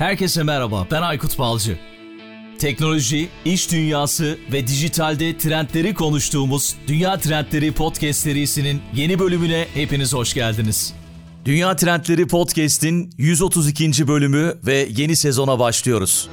Herkese merhaba, ben Aykut Balcı. Teknoloji, iş dünyası ve dijitalde trendleri konuştuğumuz Dünya Trendleri Podcast serisinin yeni bölümüne hepiniz hoş geldiniz. Dünya Trendleri Podcast'in 132. bölümü ve yeni sezona başlıyoruz.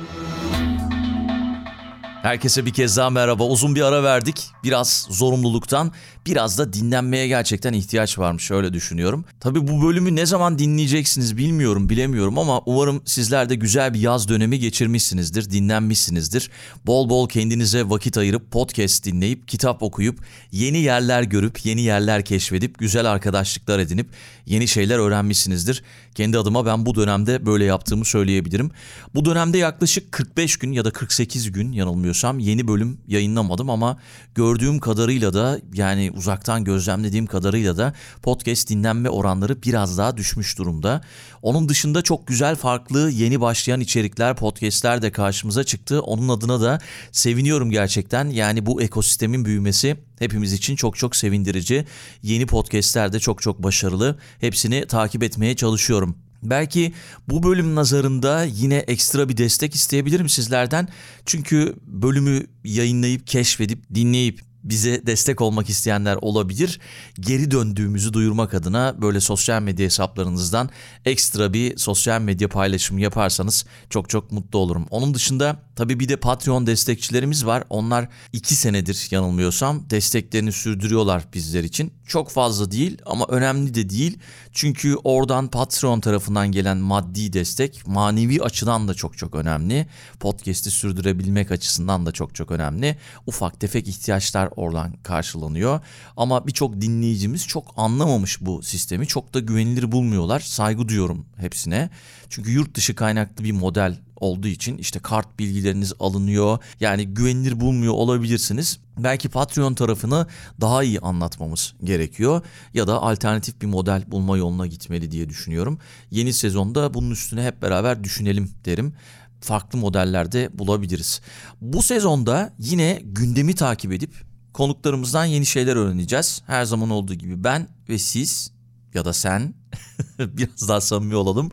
Herkese bir kez daha merhaba. Uzun bir ara verdik. Biraz zorunluluktan, biraz da dinlenmeye gerçekten ihtiyaç varmış öyle düşünüyorum. Tabii bu bölümü ne zaman dinleyeceksiniz bilmiyorum, bilemiyorum ama umarım sizler de güzel bir yaz dönemi geçirmişsinizdir, dinlenmişsinizdir. Bol bol kendinize vakit ayırıp podcast dinleyip, kitap okuyup, yeni yerler görüp, yeni yerler keşfedip, güzel arkadaşlıklar edinip yeni şeyler öğrenmişsinizdir. Kendi adıma ben bu dönemde böyle yaptığımı söyleyebilirim. Bu dönemde yaklaşık 45 gün ya da 48 gün yanılmıyorsam yeni bölüm yayınlamadım ama gördüğüm kadarıyla da yani uzaktan gözlemlediğim kadarıyla da podcast dinlenme oranları biraz daha düşmüş durumda. Onun dışında çok güzel farklı yeni başlayan içerikler, podcastler de karşımıza çıktı. Onun adına da seviniyorum gerçekten. Yani bu ekosistemin büyümesi hepimiz için çok çok sevindirici. Yeni podcastler de çok çok başarılı. Hepsini takip etmeye çalışıyorum. Belki bu bölüm nazarında yine ekstra bir destek isteyebilirim sizlerden. Çünkü bölümü yayınlayıp, keşfedip, dinleyip bize destek olmak isteyenler olabilir. Geri döndüğümüzü duyurmak adına böyle sosyal medya hesaplarınızdan ekstra bir sosyal medya paylaşımı yaparsanız çok çok mutlu olurum. Onun dışında tabii bir de Patreon destekçilerimiz var. Onlar iki senedir yanılmıyorsam desteklerini sürdürüyorlar bizler için. Çok fazla değil ama önemli de değil. Çünkü oradan Patreon tarafından gelen maddi destek manevi açıdan da çok çok önemli. Podcast'i sürdürebilmek açısından da çok çok önemli. Ufak tefek ihtiyaçlar oradan karşılanıyor. Ama birçok dinleyicimiz çok anlamamış bu sistemi. Çok da güvenilir bulmuyorlar. Saygı duyuyorum hepsine. Çünkü yurt dışı kaynaklı bir model olduğu için işte kart bilgileriniz alınıyor. Yani güvenilir bulmuyor olabilirsiniz. Belki Patreon tarafını daha iyi anlatmamız gerekiyor ya da alternatif bir model bulma yoluna gitmeli diye düşünüyorum. Yeni sezonda bunun üstüne hep beraber düşünelim derim farklı modellerde bulabiliriz. Bu sezonda yine gündemi takip edip konuklarımızdan yeni şeyler öğreneceğiz. Her zaman olduğu gibi ben ve siz ya da sen biraz daha samimi olalım.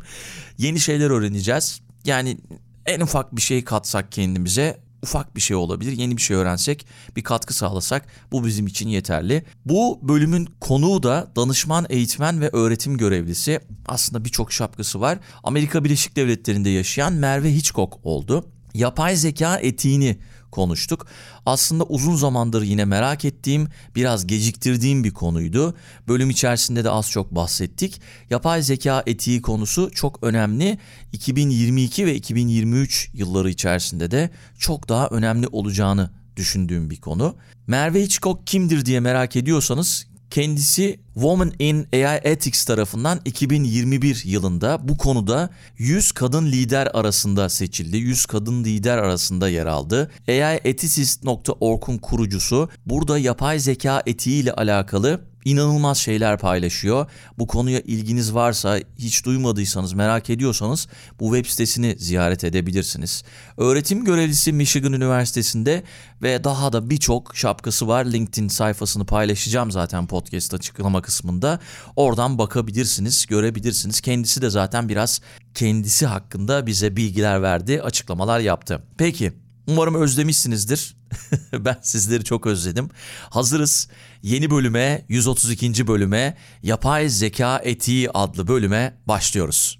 Yeni şeyler öğreneceğiz. Yani en ufak bir şey katsak kendimize ufak bir şey olabilir. Yeni bir şey öğrensek, bir katkı sağlasak bu bizim için yeterli. Bu bölümün konuğu da danışman, eğitmen ve öğretim görevlisi. Aslında birçok şapkası var. Amerika Birleşik Devletleri'nde yaşayan Merve Hitchcock oldu. Yapay zeka etiğini konuştuk. Aslında uzun zamandır yine merak ettiğim, biraz geciktirdiğim bir konuydu. Bölüm içerisinde de az çok bahsettik. Yapay zeka etiği konusu çok önemli. 2022 ve 2023 yılları içerisinde de çok daha önemli olacağını düşündüğüm bir konu. Merve Hitchcock kimdir diye merak ediyorsanız Kendisi Women in AI Ethics tarafından 2021 yılında bu konuda 100 kadın lider arasında seçildi. 100 kadın lider arasında yer aldı. AIEthicist.org'un kurucusu burada yapay zeka etiği ile alakalı inanılmaz şeyler paylaşıyor. Bu konuya ilginiz varsa, hiç duymadıysanız, merak ediyorsanız bu web sitesini ziyaret edebilirsiniz. Öğretim görevlisi Michigan Üniversitesi'nde ve daha da birçok şapkası var. LinkedIn sayfasını paylaşacağım zaten podcast açıklama kısmında. Oradan bakabilirsiniz, görebilirsiniz. Kendisi de zaten biraz kendisi hakkında bize bilgiler verdi, açıklamalar yaptı. Peki, umarım özlemişsinizdir. ben sizleri çok özledim. Hazırız. Yeni bölüme, 132. bölüme, Yapay Zeka Etiği adlı bölüme başlıyoruz.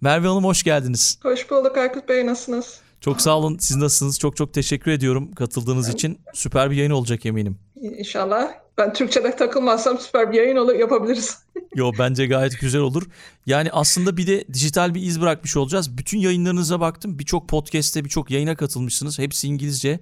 Merve Hanım hoş geldiniz. Hoş bulduk Aykut Bey, nasılsınız? Çok sağ olun. Siz nasılsınız? Çok çok teşekkür ediyorum katıldığınız için. Süper bir yayın olacak eminim. İnşallah. Ben Türkçe'de takılmazsam süper bir yayın olur, yapabiliriz. Yo bence gayet güzel olur. Yani aslında bir de dijital bir iz bırakmış olacağız. Bütün yayınlarınıza baktım. Birçok podcast'te, birçok yayına katılmışsınız. Hepsi İngilizce.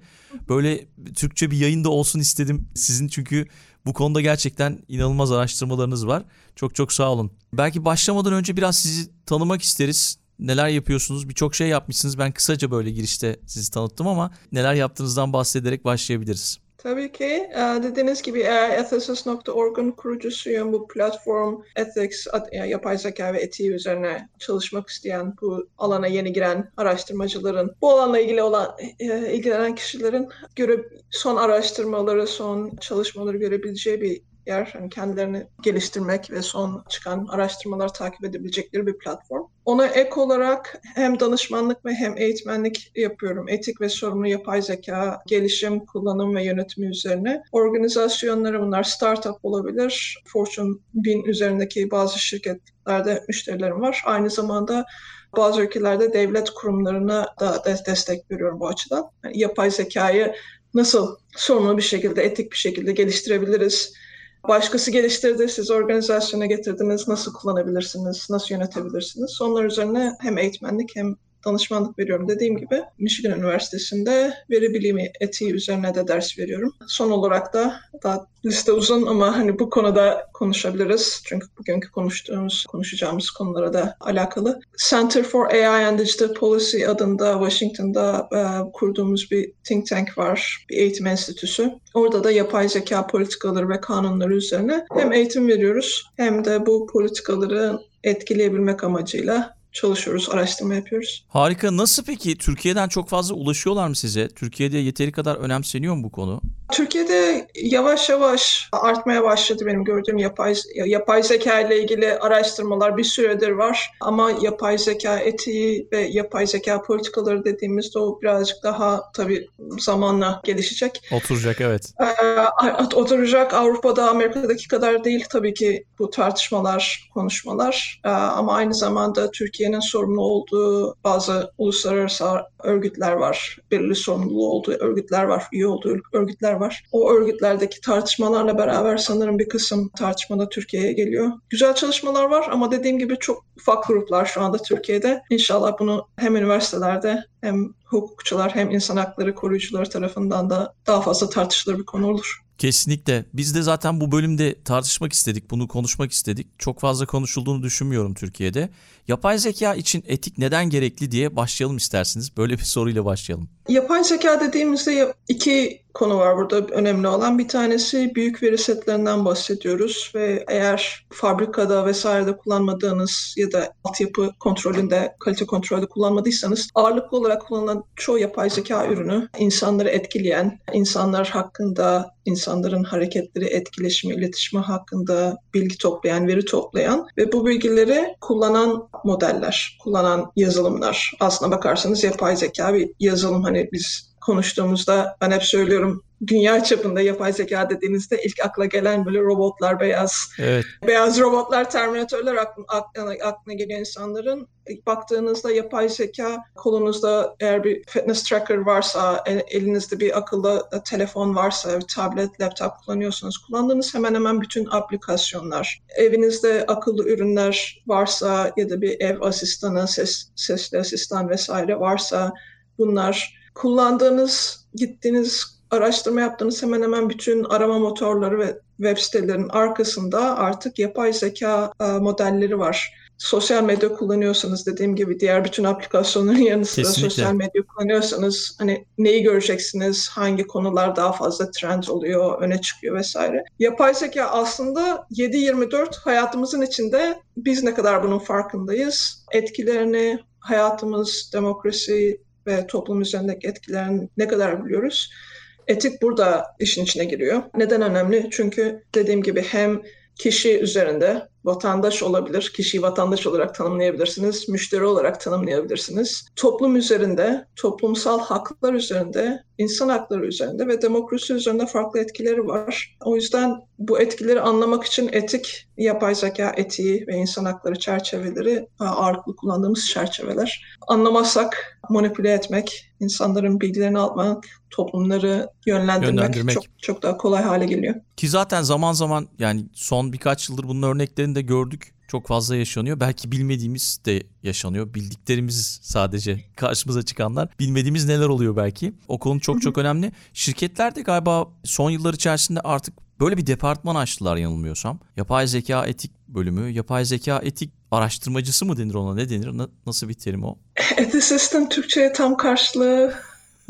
Böyle Türkçe bir yayın da olsun istedim. Sizin çünkü bu konuda gerçekten inanılmaz araştırmalarınız var. Çok çok sağ olun. Belki başlamadan önce biraz sizi tanımak isteriz. Neler yapıyorsunuz? Birçok şey yapmışsınız. Ben kısaca böyle girişte sizi tanıttım ama neler yaptığınızdan bahsederek başlayabiliriz. Tabii ki. Ee, dediğiniz gibi ethicist.org'un kurucusuyum. Bu platform ethics, yapay zeka ve etiği üzerine çalışmak isteyen, bu alana yeni giren araştırmacıların, bu alanla ilgili olan e, ilgilenen kişilerin göre son araştırmaları, son çalışmaları görebileceği bir yer. Hani kendilerini geliştirmek ve son çıkan araştırmaları takip edebilecekleri bir platform. Ona ek olarak hem danışmanlık ve hem eğitmenlik yapıyorum. Etik ve sorumlu yapay zeka, gelişim, kullanım ve yönetimi üzerine. Organizasyonları bunlar startup olabilir. Fortune 1000 üzerindeki bazı şirketlerde müşterilerim var. Aynı zamanda bazı ülkelerde devlet kurumlarına da destek veriyorum bu açıdan. Yani yapay zekayı nasıl sorumlu bir şekilde, etik bir şekilde geliştirebiliriz? Başkası geliştirdi, siz organizasyona getirdiniz, nasıl kullanabilirsiniz, nasıl yönetebilirsiniz? Onlar üzerine hem eğitmenlik hem danışmanlık veriyorum. Dediğim gibi Michigan Üniversitesi'nde veri bilimi etiği üzerine de ders veriyorum. Son olarak da daha liste uzun ama hani bu konuda konuşabiliriz. Çünkü bugünkü konuştuğumuz, konuşacağımız konulara da alakalı. Center for AI and Digital Policy adında Washington'da e, kurduğumuz bir think tank var. Bir eğitim enstitüsü. Orada da yapay zeka politikaları ve kanunları üzerine hem eğitim veriyoruz hem de bu politikaları etkileyebilmek amacıyla çalışıyoruz, araştırma yapıyoruz. Harika. Nasıl peki? Türkiye'den çok fazla ulaşıyorlar mı size? Türkiye'de yeteri kadar önemseniyor mu bu konu? Türkiye'de yavaş yavaş artmaya başladı benim gördüğüm yapay yapay zeka ile ilgili araştırmalar bir süredir var. Ama yapay zeka etiği ve yapay zeka politikaları dediğimizde o birazcık daha tabii zamanla gelişecek. Oturacak evet. Ee, oturacak Avrupa'da Amerika'daki kadar değil tabii ki bu tartışmalar, konuşmalar. Ee, ama aynı zamanda Türkiye'nin sorumlu olduğu bazı uluslararası örgütler var. Belirli sorumluluğu olduğu örgütler var, üye olduğu örgütler var. O örgütlerdeki tartışmalarla beraber sanırım bir kısım tartışmada Türkiye'ye geliyor. Güzel çalışmalar var ama dediğim gibi çok ufak gruplar şu anda Türkiye'de. İnşallah bunu hem üniversitelerde hem hukukçular hem insan hakları koruyucuları tarafından da daha fazla tartışılır bir konu olur. Kesinlikle. Biz de zaten bu bölümde tartışmak istedik, bunu konuşmak istedik. Çok fazla konuşulduğunu düşünmüyorum Türkiye'de. Yapay zeka için etik neden gerekli diye başlayalım isterseniz. Böyle bir soruyla başlayalım. Yapay zeka dediğimizde iki konu var burada önemli olan. Bir tanesi büyük veri setlerinden bahsediyoruz ve eğer fabrikada vesairede kullanmadığınız ya da altyapı kontrolünde, kalite kontrolünde kullanmadıysanız ağırlıklı olarak kullanılan çoğu yapay zeka ürünü insanları etkileyen, insanlar hakkında, insanların hareketleri, etkileşimi, iletişimi hakkında bilgi toplayan, veri toplayan ve bu bilgileri kullanan modeller, kullanan yazılımlar. Aslına bakarsanız yapay zeka bir yazılım hani biz konuştuğumuzda ben hep söylüyorum dünya çapında yapay zeka dediğinizde ilk akla gelen böyle robotlar, beyaz evet. beyaz robotlar, terminatörler aklına, aklına, aklına geliyor insanların. İlk baktığınızda yapay zeka kolunuzda eğer bir fitness tracker varsa, elinizde bir akıllı telefon varsa, bir tablet, laptop kullanıyorsanız kullandığınız hemen hemen bütün aplikasyonlar. Evinizde akıllı ürünler varsa ya da bir ev asistanı, ses, sesli asistan vesaire varsa bunlar kullandığınız, gittiğiniz araştırma yaptığınız hemen hemen bütün arama motorları ve web sitelerinin arkasında artık yapay zeka e, modelleri var. Sosyal medya kullanıyorsanız dediğim gibi diğer bütün aplikasyonların yanı sıra Kesinlikle. sosyal medya kullanıyorsanız hani neyi göreceksiniz, hangi konular daha fazla trend oluyor, öne çıkıyor vesaire. Yapay zeka aslında 7-24 hayatımızın içinde biz ne kadar bunun farkındayız, etkilerini, hayatımız, demokrasi, ve toplum üzerindeki etkilerini ne kadar biliyoruz? Etik burada işin içine giriyor. Neden önemli? Çünkü dediğim gibi hem kişi üzerinde vatandaş olabilir, kişiyi vatandaş olarak tanımlayabilirsiniz, müşteri olarak tanımlayabilirsiniz. Toplum üzerinde, toplumsal haklar üzerinde, insan hakları üzerinde ve demokrasi üzerinde farklı etkileri var. O yüzden bu etkileri anlamak için etik, yapay zeka etiği ve insan hakları çerçeveleri ağırlıklı kullandığımız çerçeveler. Anlamazsak manipüle etmek, insanların bilgilerini almak, toplumları yönlendirmek, yönlendirmek. Çok, çok daha kolay hale geliyor. Ki zaten zaman zaman yani son birkaç yıldır bunun örneklerini de gördük. Çok fazla yaşanıyor. Belki bilmediğimiz de yaşanıyor. Bildiklerimiz sadece karşımıza çıkanlar. Bilmediğimiz neler oluyor belki. O konu çok çok önemli. Şirketler de galiba son yıllar içerisinde artık böyle bir departman açtılar yanılmıyorsam. Yapay zeka etik bölümü, yapay zeka etik araştırmacısı mı denir ona? Ne denir? Nasıl bir terim o? Ethicist'in Türkçe'ye tam karşılığı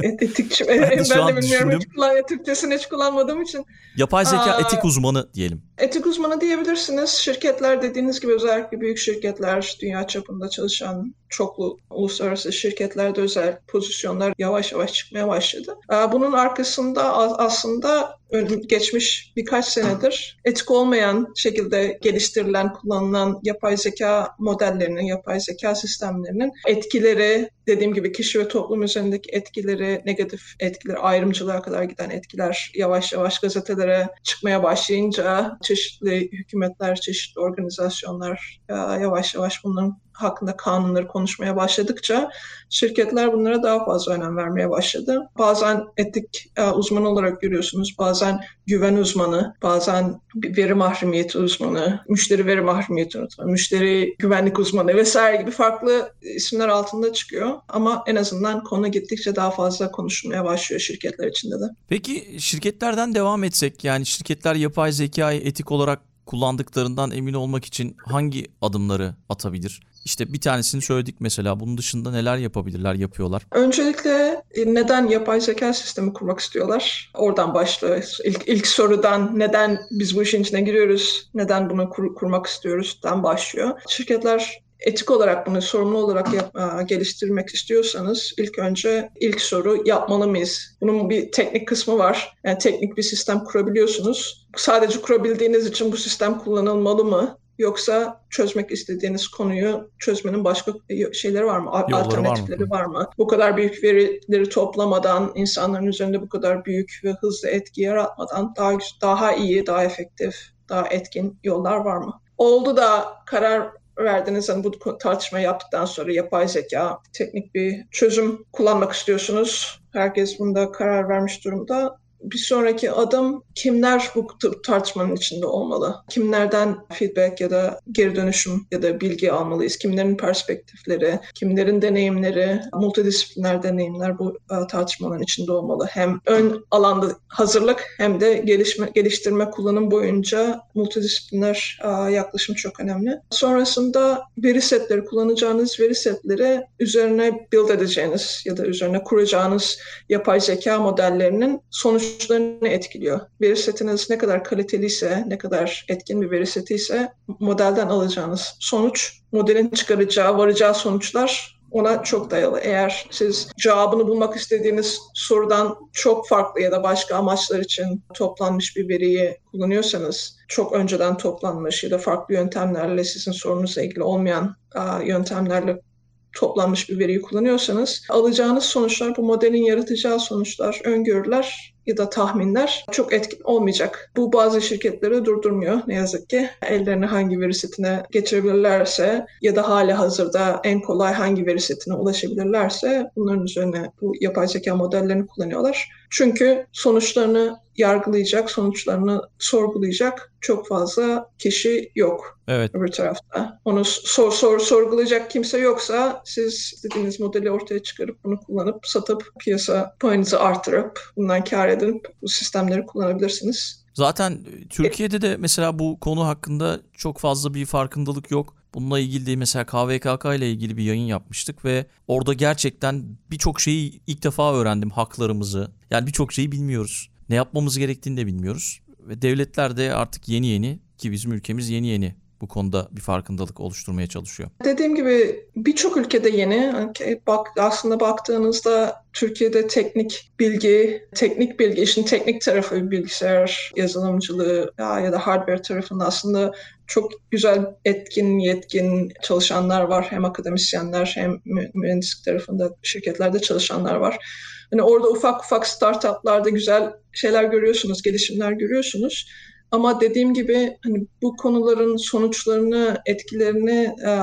etikçi. ben, ben de, de bilmiyorum hiç Türkçesini hiç kullanmadığım için. Yapay zeka Aa, etik uzmanı diyelim. Etik uzmanı diyebilirsiniz. Şirketler dediğiniz gibi özellikle büyük şirketler, dünya çapında çalışan çoklu uluslararası şirketlerde özel pozisyonlar yavaş yavaş çıkmaya başladı. Bunun arkasında aslında geçmiş birkaç senedir etik olmayan şekilde geliştirilen, kullanılan yapay zeka modellerinin, yapay zeka sistemlerinin etkileri, dediğim gibi kişi ve toplum üzerindeki etkileri, negatif etkileri, ayrımcılığa kadar giden etkiler yavaş yavaş gazetelere çıkmaya başlayınca çeşitli hükümetler, çeşitli organizasyonlar yavaş yavaş bunların hakkında kanunları konuşmaya başladıkça şirketler bunlara daha fazla önem vermeye başladı. Bazen etik e, uzman olarak görüyorsunuz, bazen güven uzmanı, bazen veri mahremiyeti uzmanı, müşteri veri mahremiyeti uzmanı, müşteri güvenlik uzmanı vesaire gibi farklı isimler altında çıkıyor. Ama en azından konu gittikçe daha fazla konuşulmaya başlıyor şirketler içinde de. Peki şirketlerden devam etsek yani şirketler yapay zekayı etik olarak kullandıklarından emin olmak için hangi adımları atabilir? İşte bir tanesini söyledik mesela. Bunun dışında neler yapabilirler, yapıyorlar? Öncelikle e, neden yapay zeka sistemi kurmak istiyorlar? Oradan başlıyor. İlk, ilk sorudan neden biz bu işin içine giriyoruz, neden bunu kur, kurmak istiyoruz dan başlıyor. Şirketler etik olarak bunu sorumlu olarak yap, geliştirmek istiyorsanız ilk önce ilk soru yapmalı mıyız? Bunun bir teknik kısmı var. Yani teknik bir sistem kurabiliyorsunuz. Sadece kurabildiğiniz için bu sistem kullanılmalı mı? Yoksa çözmek istediğiniz konuyu çözmenin başka şeyleri var mı? Yolları Alternatifleri var mı? var mı? Bu kadar büyük verileri toplamadan, insanların üzerinde bu kadar büyük ve hızlı etki yaratmadan daha daha iyi, daha efektif, daha etkin yollar var mı? Oldu da karar verdiniz hani bu tartışma yaptıktan sonra yapay zeka teknik bir çözüm kullanmak istiyorsunuz. Herkes bunda karar vermiş durumda bir sonraki adım kimler bu tartışmanın içinde olmalı? Kimlerden feedback ya da geri dönüşüm ya da bilgi almalıyız? Kimlerin perspektifleri, kimlerin deneyimleri, multidisipliner deneyimler bu e, tartışmaların içinde olmalı. Hem ön alanda hazırlık hem de gelişme, geliştirme kullanım boyunca multidisipliner e, yaklaşım çok önemli. Sonrasında veri setleri, kullanacağınız veri setleri üzerine build edeceğiniz ya da üzerine kuracağınız yapay zeka modellerinin sonuç sonuçlarını etkiliyor. Veri setiniz ne kadar kaliteliyse, ne kadar etkin bir veri seti ise modelden alacağınız sonuç, modelin çıkaracağı, varacağı sonuçlar ona çok dayalı. Eğer siz cevabını bulmak istediğiniz sorudan çok farklı ya da başka amaçlar için toplanmış bir veriyi kullanıyorsanız, çok önceden toplanmış ya da farklı yöntemlerle sizin sorunuzla ilgili olmayan yöntemlerle toplanmış bir veriyi kullanıyorsanız alacağınız sonuçlar bu modelin yaratacağı sonuçlar, öngörüler ya da tahminler çok etkin olmayacak. Bu bazı şirketleri durdurmuyor ne yazık ki. Ellerine hangi veri setine geçirebilirlerse ya da hali hazırda en kolay hangi veri setine ulaşabilirlerse bunların üzerine bu yapay zeka modellerini kullanıyorlar. Çünkü sonuçlarını yargılayacak, sonuçlarını sorgulayacak çok fazla kişi yok. Evet. Öbür tarafta. Onu sor, sor, sorgulayacak kimse yoksa siz istediğiniz modeli ortaya çıkarıp bunu kullanıp satıp piyasa payınızı artırıp bundan kar edip bu sistemleri kullanabilirsiniz. Zaten Türkiye'de de mesela bu konu hakkında çok fazla bir farkındalık yok. Bununla ilgili de mesela KVKK ile ilgili bir yayın yapmıştık ve orada gerçekten birçok şeyi ilk defa öğrendim haklarımızı. Yani birçok şeyi bilmiyoruz. Ne yapmamız gerektiğini de bilmiyoruz. Ve devletler de artık yeni yeni ki bizim ülkemiz yeni yeni bu konuda bir farkındalık oluşturmaya çalışıyor. Dediğim gibi birçok ülkede yeni. Bak aslında baktığınızda Türkiye'de teknik bilgi, teknik bilgi, işin teknik tarafı bilgisayar yazılımcılığı ya da hardware tarafında aslında çok güzel etkin, yetkin çalışanlar var. Hem akademisyenler hem mühendislik tarafında şirketlerde çalışanlar var. Hani orada ufak ufak startuplarda güzel şeyler görüyorsunuz, gelişimler görüyorsunuz. Ama dediğim gibi hani bu konuların sonuçlarını, etkilerini e,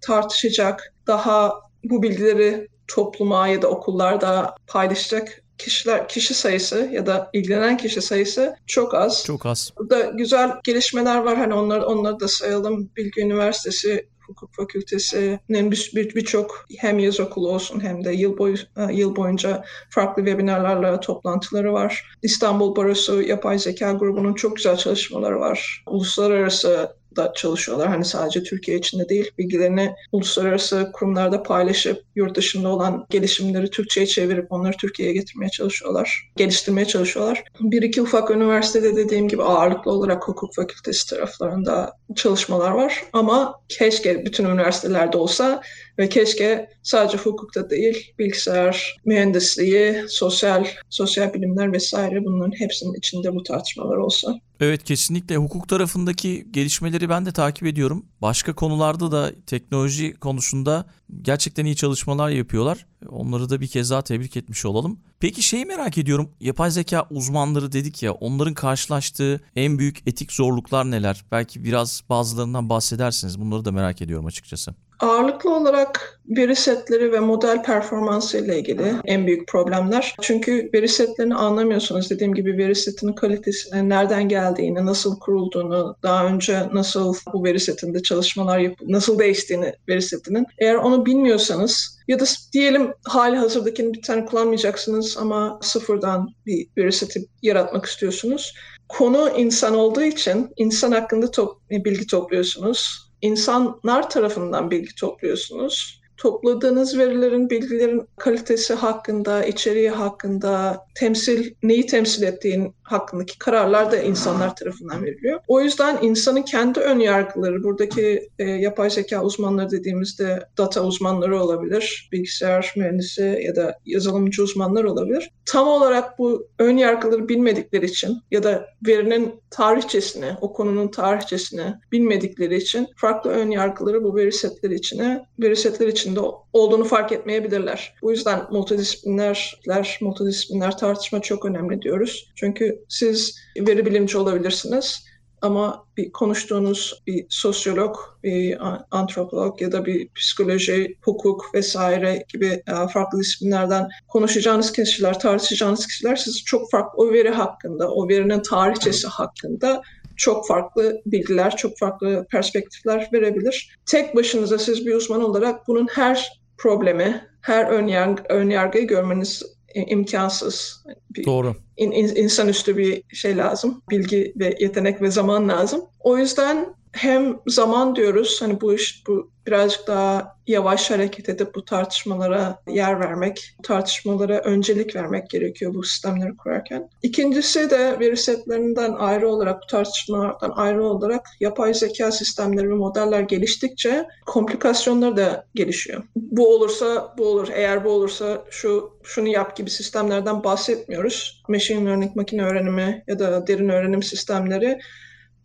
tartışacak, daha bu bilgileri topluma ya da okullarda paylaşacak kişiler kişi sayısı ya da ilgilenen kişi sayısı çok az. Çok az. Burada güzel gelişmeler var. Hani onları onları da sayalım. Bilgi Üniversitesi hukuk fakültesinin birçok bir, bir hem yaz okulu olsun hem de yıl boyu e, yıl boyunca farklı webinarlarla toplantıları var. İstanbul Barosu Yapay Zeka grubunun çok güzel çalışmaları var. Uluslararası da çalışıyorlar. Hani sadece Türkiye içinde değil, bilgilerini uluslararası kurumlarda paylaşıp yurt dışında olan gelişimleri Türkçe'ye çevirip onları Türkiye'ye getirmeye çalışıyorlar. Geliştirmeye çalışıyorlar. Bir iki ufak üniversitede dediğim gibi ağırlıklı olarak hukuk fakültesi taraflarında çalışmalar var. Ama keşke bütün üniversitelerde olsa Ve keşke sadece hukukta değil, bilgisayar mühendisliği, sosyal sosyal bilimler vesaire bunların hepsinin içinde bu tartışmalar olsa. Evet kesinlikle hukuk tarafındaki gelişmeleri ben de takip ediyorum. Başka konularda da teknoloji konusunda gerçekten iyi çalışmalar yapıyorlar. Onları da bir kez daha tebrik etmiş olalım. Peki şeyi merak ediyorum. Yapay zeka uzmanları dedik ya onların karşılaştığı en büyük etik zorluklar neler? Belki biraz bazılarından bahsedersiniz. Bunları da merak ediyorum açıkçası. Ağırlıklı olarak veri setleri ve model performansı ile ilgili en büyük problemler. Çünkü veri setlerini anlamıyorsunuz. Dediğim gibi veri setinin kalitesini, nereden geldiğini, nasıl kurulduğunu, daha önce nasıl bu veri setinde çalışmalar yapıp nasıl değiştiğini veri setinin. Eğer onu bilmiyorsanız ya da diyelim hali hazırdakini bir tane kullanmayacaksınız ama sıfırdan bir veri seti yaratmak istiyorsunuz. Konu insan olduğu için insan hakkında top, bilgi topluyorsunuz insanlar tarafından bilgi topluyorsunuz. Topladığınız verilerin, bilgilerin kalitesi hakkında, içeriği hakkında, temsil neyi temsil ettiğin hakkındaki kararlar da insanlar tarafından veriliyor. O yüzden insanın kendi ön yargıları, buradaki e, yapay zeka uzmanları dediğimizde data uzmanları olabilir, bilgisayar mühendisi ya da yazılımcı uzmanlar olabilir. Tam olarak bu ön yargıları bilmedikleri için ya da verinin tarihçesini, o konunun tarihçesini bilmedikleri için farklı ön yargıları bu veri setleri içine, veri setleri içinde olduğunu fark etmeyebilirler. Bu yüzden multidisiplinerler, multidisipliner tartışma çok önemli diyoruz. Çünkü siz veri bilimci olabilirsiniz ama bir konuştuğunuz bir sosyolog, bir antropolog ya da bir psikoloji, hukuk vesaire gibi e, farklı disiplinlerden konuşacağınız kişiler, tartışacağınız kişiler siz çok farklı o veri hakkında, o verinin tarihçesi hakkında çok farklı bilgiler, çok farklı perspektifler verebilir. Tek başınıza siz bir uzman olarak bunun her problemi, her ön, yargı, ön yargıyı görmeniz imkansız. Bir Doğru. In, in, insanüstü bir şey lazım. Bilgi ve yetenek ve zaman lazım. O yüzden hem zaman diyoruz hani bu iş bu birazcık daha yavaş hareket edip bu tartışmalara yer vermek, tartışmalara öncelik vermek gerekiyor bu sistemleri kurarken. İkincisi de veri setlerinden ayrı olarak, bu tartışmalardan ayrı olarak yapay zeka sistemleri ve modeller geliştikçe komplikasyonlar da gelişiyor. Bu olursa bu olur, eğer bu olursa şu şunu yap gibi sistemlerden bahsetmiyoruz. Machine learning, makine öğrenimi ya da derin öğrenim sistemleri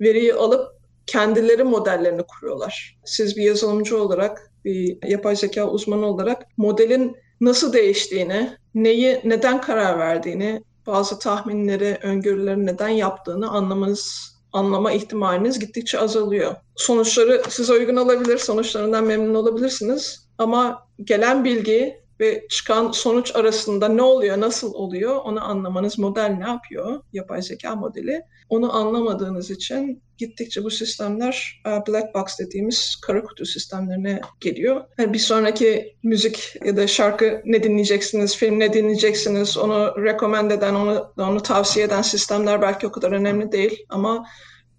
veriyi alıp kendileri modellerini kuruyorlar. Siz bir yazılımcı olarak, bir yapay zeka uzmanı olarak modelin nasıl değiştiğini, neyi neden karar verdiğini, bazı tahminleri, öngörüleri neden yaptığını anlamanız anlama ihtimaliniz gittikçe azalıyor. Sonuçları size uygun olabilir, sonuçlarından memnun olabilirsiniz ama gelen bilgi ve çıkan sonuç arasında ne oluyor, nasıl oluyor onu anlamanız model ne yapıyor, yapay zeka modeli. Onu anlamadığınız için gittikçe bu sistemler e, black box dediğimiz kara kutu sistemlerine geliyor. Yani bir sonraki müzik ya da şarkı ne dinleyeceksiniz, film ne dinleyeceksiniz, onu recommend eden, onu, onu tavsiye eden sistemler belki o kadar önemli değil ama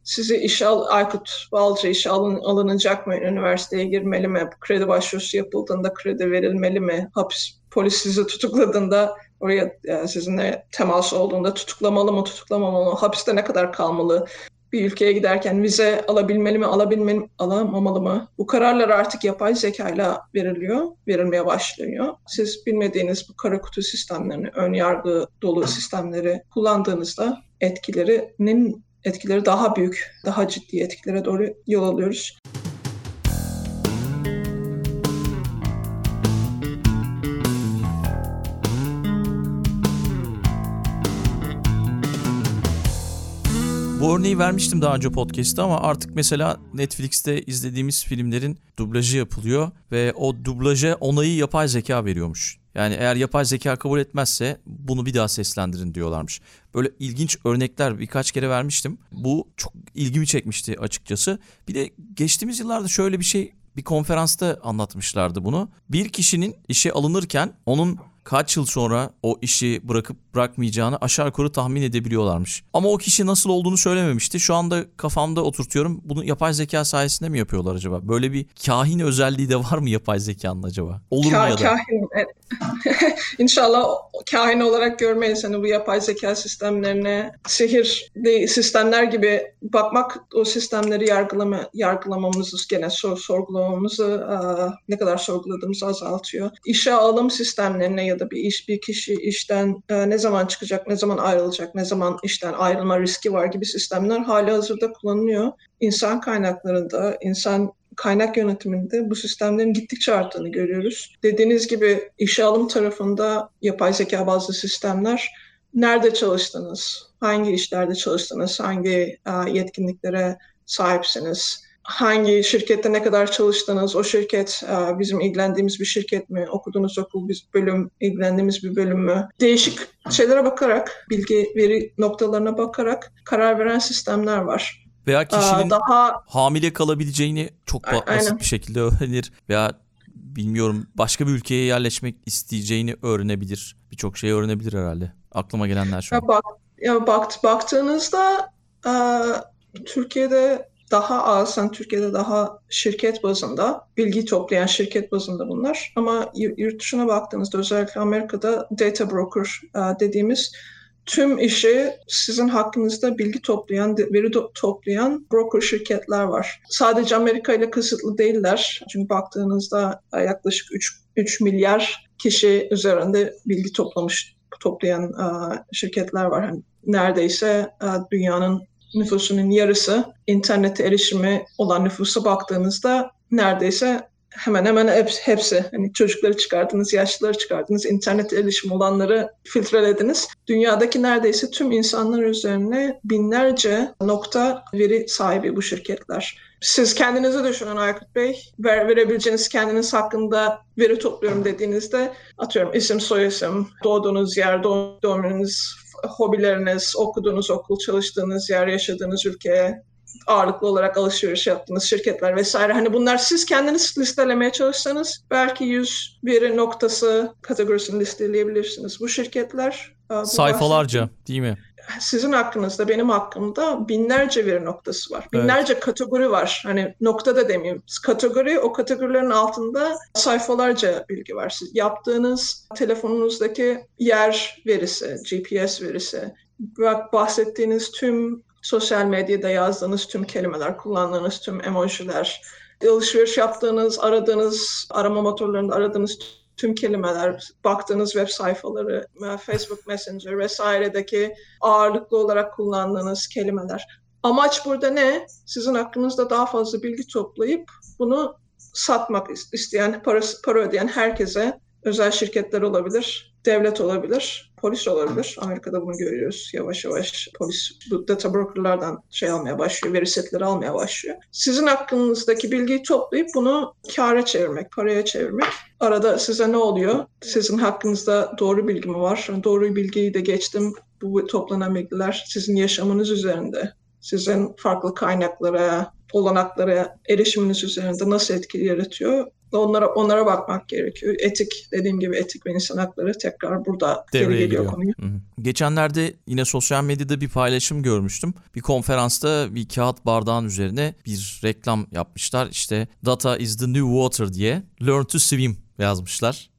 sizi işe al, Aykut Balcı işe alın, alınacak mı? Üniversiteye girmeli mi? Kredi başvurusu yapıldığında kredi verilmeli mi? Hapis polis sizi tutukladığında oraya yani sizinle temas olduğunda tutuklamalı mı, tutuklamamalı mı? Hapiste ne kadar kalmalı? Bir ülkeye giderken vize alabilmeli mi, alabilmeli alamamalı mı? Bu kararlar artık yapay zekayla veriliyor, verilmeye başlıyor. Siz bilmediğiniz bu kara kutu sistemlerini, ön yargı dolu sistemleri kullandığınızda etkilerinin etkileri daha büyük, daha ciddi etkilere doğru yol alıyoruz. Örneği vermiştim daha önce podcast'ta ama artık mesela Netflix'te izlediğimiz filmlerin dublajı yapılıyor ve o dublaja onayı yapay zeka veriyormuş. Yani eğer yapay zeka kabul etmezse bunu bir daha seslendirin diyorlarmış. Böyle ilginç örnekler birkaç kere vermiştim. Bu çok ilgimi çekmişti açıkçası. Bir de geçtiğimiz yıllarda şöyle bir şey bir konferansta anlatmışlardı bunu. Bir kişinin işe alınırken onun kaç yıl sonra o işi bırakıp bırakmayacağını aşağı yukarı tahmin edebiliyorlarmış. Ama o kişi nasıl olduğunu söylememişti. Şu anda kafamda oturtuyorum. Bunu yapay zeka sayesinde mi yapıyorlar acaba? Böyle bir kahin özelliği de var mı yapay zekanın acaba? Olur Ka- mu ya da? Kahin. İnşallah kahin olarak görmeyiz. Hani bu yapay zeka sistemlerine sihir sistemler gibi bakmak o sistemleri yargılama, yargılamamızı gene sor, sorgulamamızı ne kadar sorguladığımızı azaltıyor. İşe alım sistemlerine ya da bir iş bir kişi işten ne zaman çıkacak, ne zaman ayrılacak, ne zaman işten ayrılma riski var gibi sistemler hali hazırda kullanılıyor. İnsan kaynaklarında, insan kaynak yönetiminde bu sistemlerin gittikçe arttığını görüyoruz. Dediğiniz gibi işe alım tarafında yapay zeka bazlı sistemler nerede çalıştınız, hangi işlerde çalıştınız, hangi yetkinliklere sahipsiniz, hangi şirkette ne kadar çalıştınız, o şirket bizim ilgilendiğimiz bir şirket mi, okuduğunuz okul bir bölüm, ilgilendiğimiz bir bölüm mü? Değişik şeylere bakarak, bilgi veri noktalarına bakarak karar veren sistemler var. Veya kişinin daha hamile kalabileceğini çok basit Aynen. bir şekilde öğrenir veya bilmiyorum başka bir ülkeye yerleşmek isteyeceğini öğrenebilir. Birçok şey öğrenebilir herhalde. Aklıma gelenler şu an. Ya, bak, ya bakt, baktığınızda e, Türkiye'de daha az, yani Türkiye'de daha şirket bazında, bilgi toplayan şirket bazında bunlar. Ama yurt dışına baktığınızda özellikle Amerika'da data broker e, dediğimiz tüm işi sizin hakkınızda bilgi toplayan, veri toplayan broker şirketler var. Sadece Amerika ile kısıtlı değiller. Çünkü baktığınızda yaklaşık 3, 3 milyar kişi üzerinde bilgi toplamış toplayan şirketler var. Yani neredeyse dünyanın nüfusunun yarısı internete erişimi olan nüfusa baktığınızda neredeyse hemen hemen hepsi. Hani çocukları çıkardınız, yaşlıları çıkardınız, internet erişim olanları filtrelediniz. Dünyadaki neredeyse tüm insanlar üzerine binlerce nokta veri sahibi bu şirketler. Siz kendinizi düşünün Aykut Bey. Ver, verebileceğiniz kendiniz hakkında veri topluyorum dediğinizde atıyorum isim, soyisim, doğduğunuz yer, doğumunuz, hobileriniz, okuduğunuz okul, çalıştığınız yer, yaşadığınız ülke, ağırlıklı olarak alışveriş yaptığınız şirketler vesaire. Hani bunlar siz kendiniz listelemeye çalışsanız belki 100 bir noktası kategorisini listeleyebilirsiniz. Bu şirketler bu sayfalarca değil mi? Sizin hakkınızda, benim hakkımda binlerce veri noktası var. Binlerce evet. kategori var. Hani nokta da demeyeyim. Kategori, o kategorilerin altında sayfalarca bilgi var. Siz yaptığınız telefonunuzdaki yer verisi, GPS verisi, bahsettiğiniz tüm sosyal medyada yazdığınız tüm kelimeler, kullandığınız tüm emojiler, alışveriş yaptığınız, aradığınız, arama motorlarında aradığınız tüm kelimeler, baktığınız web sayfaları, Facebook Messenger vesairedeki ağırlıklı olarak kullandığınız kelimeler. Amaç burada ne? Sizin hakkınızda daha fazla bilgi toplayıp bunu satmak isteyen, parası, para ödeyen herkese özel şirketler olabilir, devlet olabilir, polis olabilir. Amerika'da bunu görüyoruz. Yavaş yavaş polis bu data brokerlardan şey almaya başlıyor, veri setleri almaya başlıyor. Sizin hakkınızdaki bilgiyi toplayıp bunu kâra çevirmek, paraya çevirmek. Arada size ne oluyor? Sizin hakkınızda doğru bilgi mi var? Doğru bilgiyi de geçtim. Bu toplanan bilgiler sizin yaşamınız üzerinde, sizin farklı kaynaklara, olanaklara erişiminiz üzerinde nasıl etki yaratıyor? Onlara onlara bakmak gerekiyor. Etik dediğim gibi etik ve insan hakları tekrar burada Devreye geri geliyor konuya. Geçenlerde yine sosyal medyada bir paylaşım görmüştüm. Bir konferansta bir kağıt bardağın üzerine bir reklam yapmışlar. İşte data is the new water diye learn to swim yazmışlar.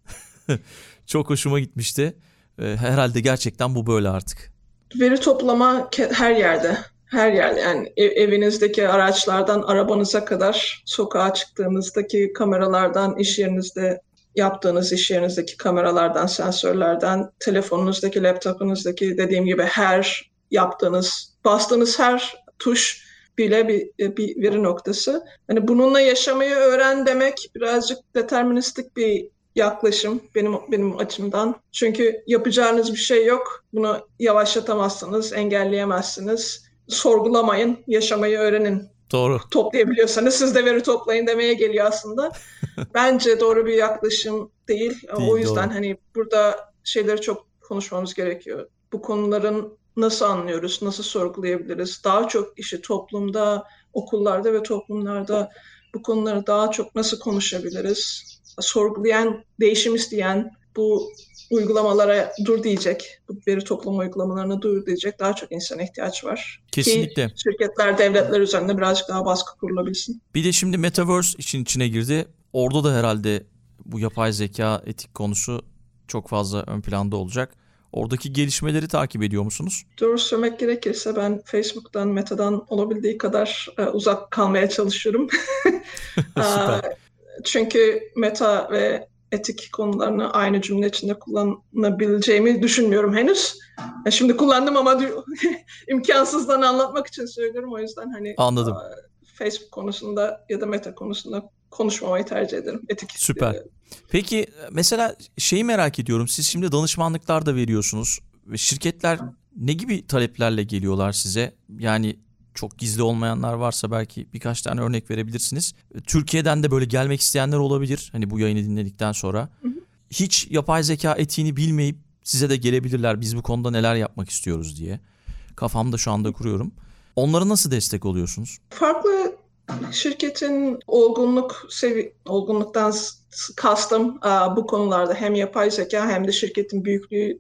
Çok hoşuma gitmişti. Herhalde gerçekten bu böyle artık. Veri toplama her yerde her yer yani ev, evinizdeki araçlardan arabanıza kadar sokağa çıktığınızdaki kameralardan iş yerinizde yaptığınız iş yerinizdeki kameralardan sensörlerden telefonunuzdaki laptopunuzdaki dediğim gibi her yaptığınız bastığınız her tuş bile bir, bir veri noktası. Hani bununla yaşamayı öğren demek birazcık deterministik bir yaklaşım benim benim açımdan. Çünkü yapacağınız bir şey yok. Bunu yavaşlatamazsınız, engelleyemezsiniz sorgulamayın, yaşamayı öğrenin. Doğru. Toplayabiliyorsanız siz de veri toplayın demeye geliyor aslında. Bence doğru bir yaklaşım değil. değil o yüzden doğru. hani burada şeyleri çok konuşmamız gerekiyor. Bu konuların nasıl anlıyoruz, nasıl sorgulayabiliriz? Daha çok işi toplumda, okullarda ve toplumlarda bu konuları daha çok nasıl konuşabiliriz? Sorgulayan, değişim isteyen, bu uygulamalara dur diyecek, bu veri toplama uygulamalarına dur diyecek daha çok insana ihtiyaç var. Kesinlikle. Ki şirketler, devletler üzerinde birazcık daha baskı kurulabilsin. Bir de şimdi Metaverse için içine girdi. Orada da herhalde bu yapay zeka etik konusu çok fazla ön planda olacak. Oradaki gelişmeleri takip ediyor musunuz? Doğru söylemek gerekirse ben Facebook'tan, Meta'dan olabildiği kadar e, uzak kalmaya çalışıyorum. Süper. Çünkü Meta ve etik konularını aynı cümle içinde kullanabileceğimi düşünmüyorum henüz. Şimdi kullandım ama imkansızdan anlatmak için söylüyorum. O yüzden hani Anladım. Facebook konusunda ya da Meta konusunda konuşmamayı tercih ederim. Etik. Süper. Peki mesela şeyi merak ediyorum. Siz şimdi danışmanlıklar da veriyorsunuz. Ve şirketler ne gibi taleplerle geliyorlar size? Yani çok gizli olmayanlar varsa belki birkaç tane örnek verebilirsiniz. Türkiye'den de böyle gelmek isteyenler olabilir. Hani bu yayını dinledikten sonra. Hı hı. Hiç yapay zeka etiğini bilmeyip size de gelebilirler. Biz bu konuda neler yapmak istiyoruz diye. Kafamda şu anda kuruyorum. Onlara nasıl destek oluyorsunuz? Farklı şirketin olgunluk sevi olgunluktan kastım bu konularda hem yapay zeka hem de şirketin büyüklüğü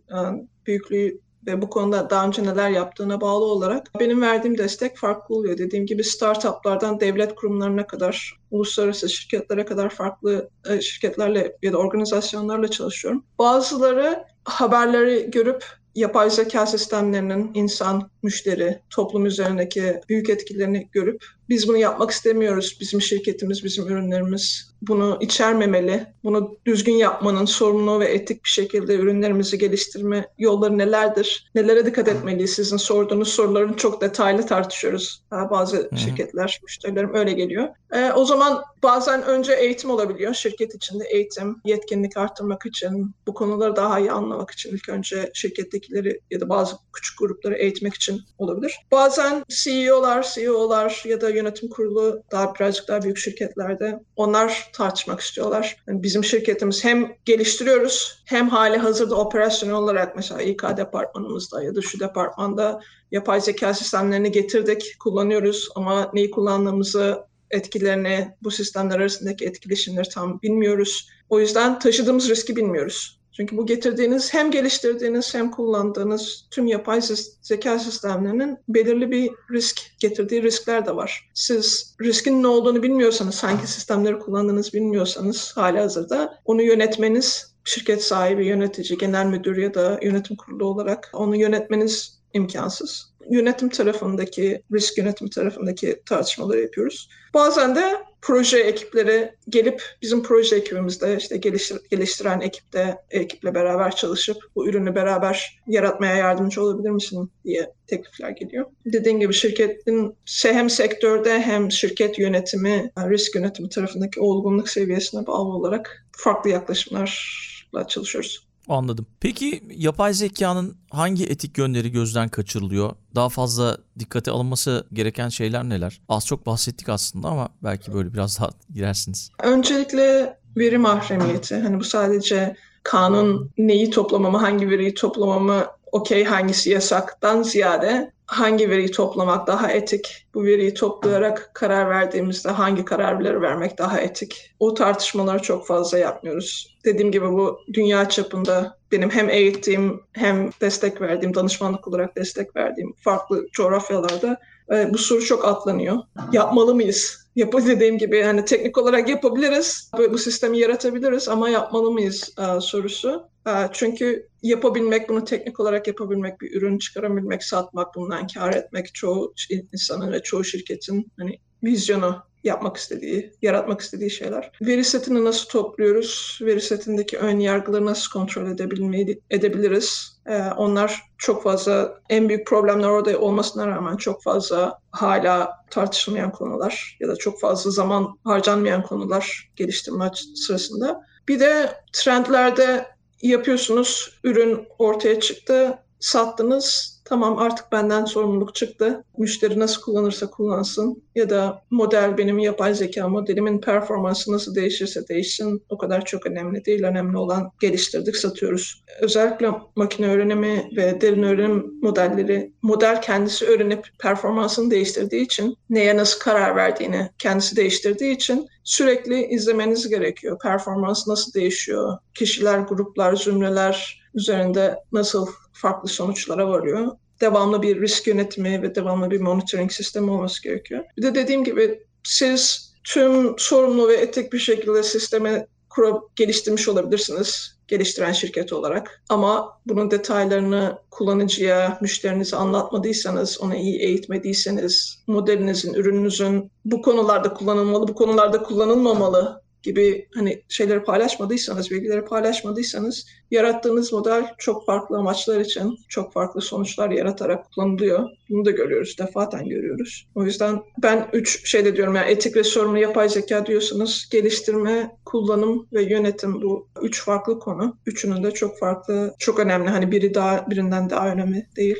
büyüklüğü ve bu konuda daha önce neler yaptığına bağlı olarak benim verdiğim destek farklı oluyor. Dediğim gibi startuplardan devlet kurumlarına kadar, uluslararası şirketlere kadar farklı e, şirketlerle ya da organizasyonlarla çalışıyorum. Bazıları haberleri görüp yapay zeka sistemlerinin insan, müşteri, toplum üzerindeki büyük etkilerini görüp biz bunu yapmak istemiyoruz. Bizim şirketimiz, bizim ürünlerimiz bunu içermemeli. Bunu düzgün yapmanın sorumlu ve etik bir şekilde ürünlerimizi geliştirme yolları nelerdir? Nelere dikkat etmeliyiz? Sizin sorduğunuz soruların çok detaylı tartışıyoruz. Bazı Hı-hı. şirketler, müşterilerim öyle geliyor. E, o zaman bazen önce eğitim olabiliyor. Şirket içinde eğitim, yetkinlik arttırmak için, bu konuları daha iyi anlamak için ilk önce şirkettekileri ya da bazı küçük grupları eğitmek için olabilir. Bazen CEO'lar, CEO'lar ya da yönetim kurulu daha birazcık daha büyük şirketlerde onlar tartışmak istiyorlar. Yani bizim şirketimiz hem geliştiriyoruz hem hali hazırda operasyonel olarak mesela İK departmanımızda ya da şu departmanda yapay zeka sistemlerini getirdik, kullanıyoruz ama neyi kullandığımızı etkilerini, bu sistemler arasındaki etkileşimleri tam bilmiyoruz. O yüzden taşıdığımız riski bilmiyoruz. Çünkü bu getirdiğiniz hem geliştirdiğiniz hem kullandığınız tüm yapay zeka sistemlerinin belirli bir risk getirdiği riskler de var. Siz riskin ne olduğunu bilmiyorsanız, hangi sistemleri kullandığınızı bilmiyorsanız hali hazırda onu yönetmeniz şirket sahibi, yönetici, genel müdür ya da yönetim kurulu olarak onu yönetmeniz imkansız. Yönetim tarafındaki, risk yönetimi tarafındaki tartışmaları yapıyoruz. Bazen de proje ekipleri gelip bizim proje ekibimizde işte geliştir, geliştiren ekipte ekiple beraber çalışıp bu ürünü beraber yaratmaya yardımcı olabilir misin diye teklifler geliyor. Dediğim gibi şirketin hem sektörde hem şirket yönetimi, risk yönetimi tarafındaki olgunluk seviyesine bağlı olarak farklı yaklaşımlarla çalışıyoruz. Anladım. Peki yapay zekanın hangi etik yönleri gözden kaçırılıyor? Daha fazla dikkate alınması gereken şeyler neler? Az çok bahsettik aslında ama belki böyle biraz daha girersiniz. Öncelikle veri mahremiyeti. Hani bu sadece kanun neyi toplamamı, hangi veriyi toplamamı okey hangisi yasaktan ziyade hangi veriyi toplamak daha etik, bu veriyi toplayarak karar verdiğimizde hangi kararları vermek daha etik. O tartışmaları çok fazla yapmıyoruz. Dediğim gibi bu dünya çapında benim hem eğittiğim hem destek verdiğim, danışmanlık olarak destek verdiğim farklı coğrafyalarda e, bu soru çok atlanıyor. Yapmalı mıyız? Yapı dediğim gibi hani teknik olarak yapabiliriz, bu sistemi yaratabiliriz ama yapmalı mıyız e, sorusu. E, çünkü yapabilmek, bunu teknik olarak yapabilmek, bir ürün çıkarabilmek, satmak, bundan kar etmek çoğu insanın ve çoğu şirketin hani vizyonu yapmak istediği, yaratmak istediği şeyler. Veri setini nasıl topluyoruz? Veri setindeki ön yargıları nasıl kontrol edebilmeyi, edebiliriz? Ee, onlar çok fazla, en büyük problemler orada olmasına rağmen çok fazla hala tartışılmayan konular ya da çok fazla zaman harcanmayan konular geliştirme sırasında. Bir de trendlerde yapıyorsunuz, ürün ortaya çıktı, sattınız, tamam artık benden sorumluluk çıktı. Müşteri nasıl kullanırsa kullansın ya da model benim yapay zeka modelimin performansı nasıl değişirse değişsin o kadar çok önemli değil. Önemli olan geliştirdik satıyoruz. Özellikle makine öğrenimi ve derin öğrenim modelleri model kendisi öğrenip performansını değiştirdiği için neye nasıl karar verdiğini kendisi değiştirdiği için sürekli izlemeniz gerekiyor. Performans nasıl değişiyor? Kişiler, gruplar, zümreler üzerinde nasıl farklı sonuçlara varıyor. Devamlı bir risk yönetimi ve devamlı bir monitoring sistemi olması gerekiyor. Bir de dediğim gibi siz tüm sorumlu ve etik bir şekilde sistemi kurup geliştirmiş olabilirsiniz. geliştiren şirket olarak. Ama bunun detaylarını kullanıcıya, müşterinize anlatmadıysanız, onu iyi eğitmediyseniz, modelinizin, ürününüzün bu konularda kullanılmalı, bu konularda kullanılmamalı gibi hani şeyleri paylaşmadıysanız, bilgileri paylaşmadıysanız yarattığınız model çok farklı amaçlar için çok farklı sonuçlar yaratarak kullanılıyor. Bunu da görüyoruz, defaten görüyoruz. O yüzden ben üç şeyde diyorum yani etik ve sorumlu yapay zeka diyorsunuz. Geliştirme, kullanım ve yönetim bu üç farklı konu. Üçünün de çok farklı, çok önemli. Hani biri daha birinden daha önemli değil.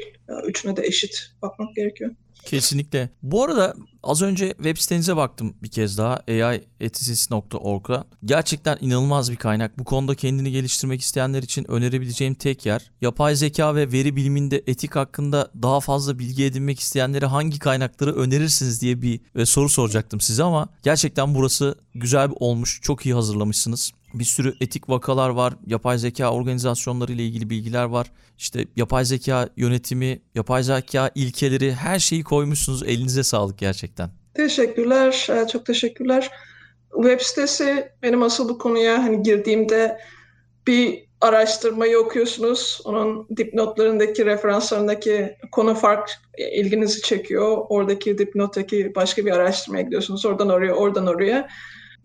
Üçüne de eşit bakmak gerekiyor. Kesinlikle. Bu arada az önce web sitenize baktım bir kez daha aieticis.org'a. Gerçekten inanılmaz bir kaynak. Bu konuda kendini geliştirmek isteyenler için önerebileceğim tek yer. Yapay zeka ve veri biliminde etik hakkında daha fazla bilgi edinmek isteyenlere hangi kaynakları önerirsiniz diye bir e, soru soracaktım size ama gerçekten burası güzel olmuş. Çok iyi hazırlamışsınız. Bir sürü etik vakalar var. Yapay zeka organizasyonları ile ilgili bilgiler var. İşte yapay zeka yönetimi, yapay zeka ilkeleri her şeyi koymuşsunuz. Elinize sağlık gerçekten. Teşekkürler. Çok teşekkürler. Web sitesi benim asıl bu konuya hani girdiğimde bir araştırmayı okuyorsunuz. Onun dipnotlarındaki, referanslarındaki konu fark ilginizi çekiyor. Oradaki dipnottaki başka bir araştırmaya gidiyorsunuz. Oradan oraya, oradan oraya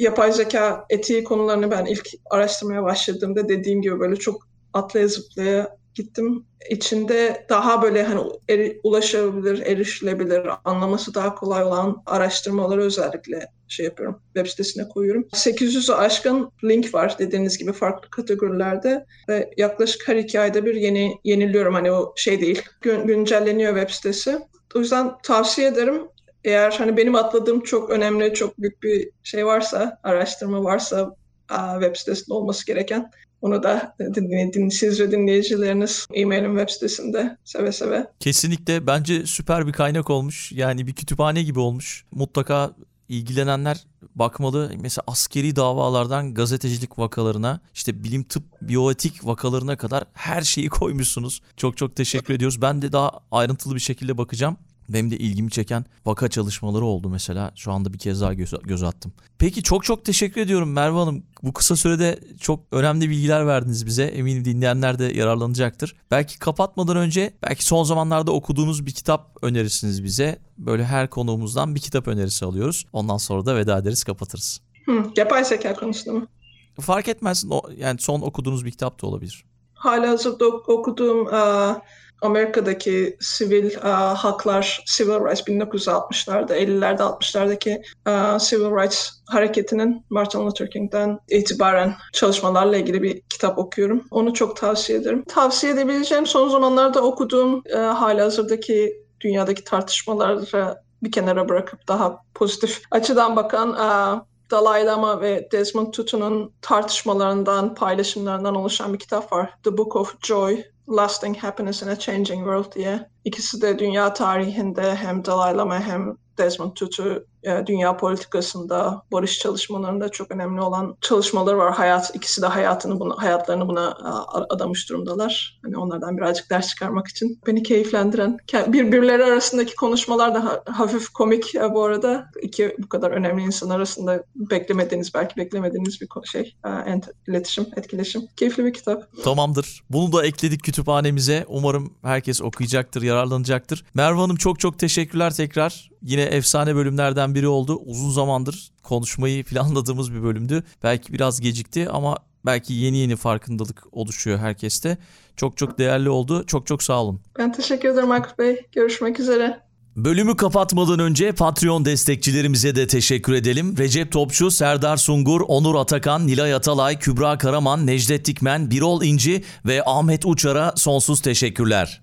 yapay zeka etiği konularını ben ilk araştırmaya başladığımda dediğim gibi böyle çok atlaya zıplaya gittim. İçinde daha böyle hani eri, ulaşabilir, erişilebilir, anlaması daha kolay olan araştırmaları özellikle şey yapıyorum. Web sitesine koyuyorum. 800'ü aşkın link var dediğiniz gibi farklı kategorilerde ve yaklaşık her iki ayda bir yeni yeniliyorum. Hani o şey değil. Gün, güncelleniyor web sitesi. O yüzden tavsiye ederim eğer hani benim atladığım çok önemli, çok büyük bir şey varsa, araştırma varsa web sitesinde olması gereken onu da dinleyin, siz ve dinleyicileriniz e-mailin web sitesinde seve seve. Kesinlikle bence süper bir kaynak olmuş. Yani bir kütüphane gibi olmuş. Mutlaka ilgilenenler bakmalı. Mesela askeri davalardan gazetecilik vakalarına, işte bilim tıp, biyoetik vakalarına kadar her şeyi koymuşsunuz. Çok çok teşekkür ediyoruz. Ben de daha ayrıntılı bir şekilde bakacağım. Benim de ilgimi çeken vaka çalışmaları oldu mesela. Şu anda bir kez daha göz, göz attım. Peki çok çok teşekkür ediyorum Merve Hanım. Bu kısa sürede çok önemli bilgiler verdiniz bize. Eminim dinleyenler de yararlanacaktır. Belki kapatmadan önce belki son zamanlarda okuduğunuz bir kitap önerirsiniz bize. Böyle her konuğumuzdan bir kitap önerisi alıyoruz. Ondan sonra da veda ederiz kapatırız. Hı, yapay zeka konusunda mı? Fark etmez. Yani son okuduğunuz bir kitap da olabilir. Hala hazırda okuduğum uh, Amerika'daki sivil uh, haklar, civil rights 1960'larda, 50'lerde, 60'lardaki uh, civil rights hareketinin Martin Luther King'den itibaren çalışmalarla ilgili bir kitap okuyorum. Onu çok tavsiye ederim. Tavsiye edebileceğim son zamanlarda okuduğum uh, hala hazırdaki dünyadaki tartışmaları bir kenara bırakıp daha pozitif açıdan bakan uh, Dalai Lama ve Desmond Tutu'nun tartışmalarından, paylaşımlarından oluşan bir kitap var. The Book of Joy, Lasting Happiness in a Changing World diye. İkisi de dünya tarihinde hem Dalai Lama hem Desmond Tutu dünya politikasında, barış çalışmalarında çok önemli olan çalışmaları var. Hayat ikisi de hayatını buna, hayatlarını buna e, adamış durumdalar. Hani onlardan birazcık ders çıkarmak için beni keyiflendiren, birbirleri arasındaki konuşmalar da hafif komik e, bu arada. İki bu kadar önemli insan arasında beklemediğiniz, belki beklemediğiniz bir şey, iletişim, etkileşim. Keyifli bir kitap. Tamamdır. Bunu da ekledik kütüphanemize. Umarım herkes okuyacaktır, yararlanacaktır. Merve Hanım çok çok teşekkürler tekrar. Yine efsane bölümlerden biri oldu. Uzun zamandır konuşmayı planladığımız bir bölümdü. Belki biraz gecikti ama belki yeni yeni farkındalık oluşuyor herkeste. Çok çok değerli oldu. Çok çok sağ olun. Ben teşekkür ederim Aykut Bey. Görüşmek üzere. Bölümü kapatmadan önce Patreon destekçilerimize de teşekkür edelim. Recep Topçu, Serdar Sungur, Onur Atakan, Nilay Atalay, Kübra Karaman, Necdet Dikmen, Birol İnci ve Ahmet Uçar'a sonsuz teşekkürler.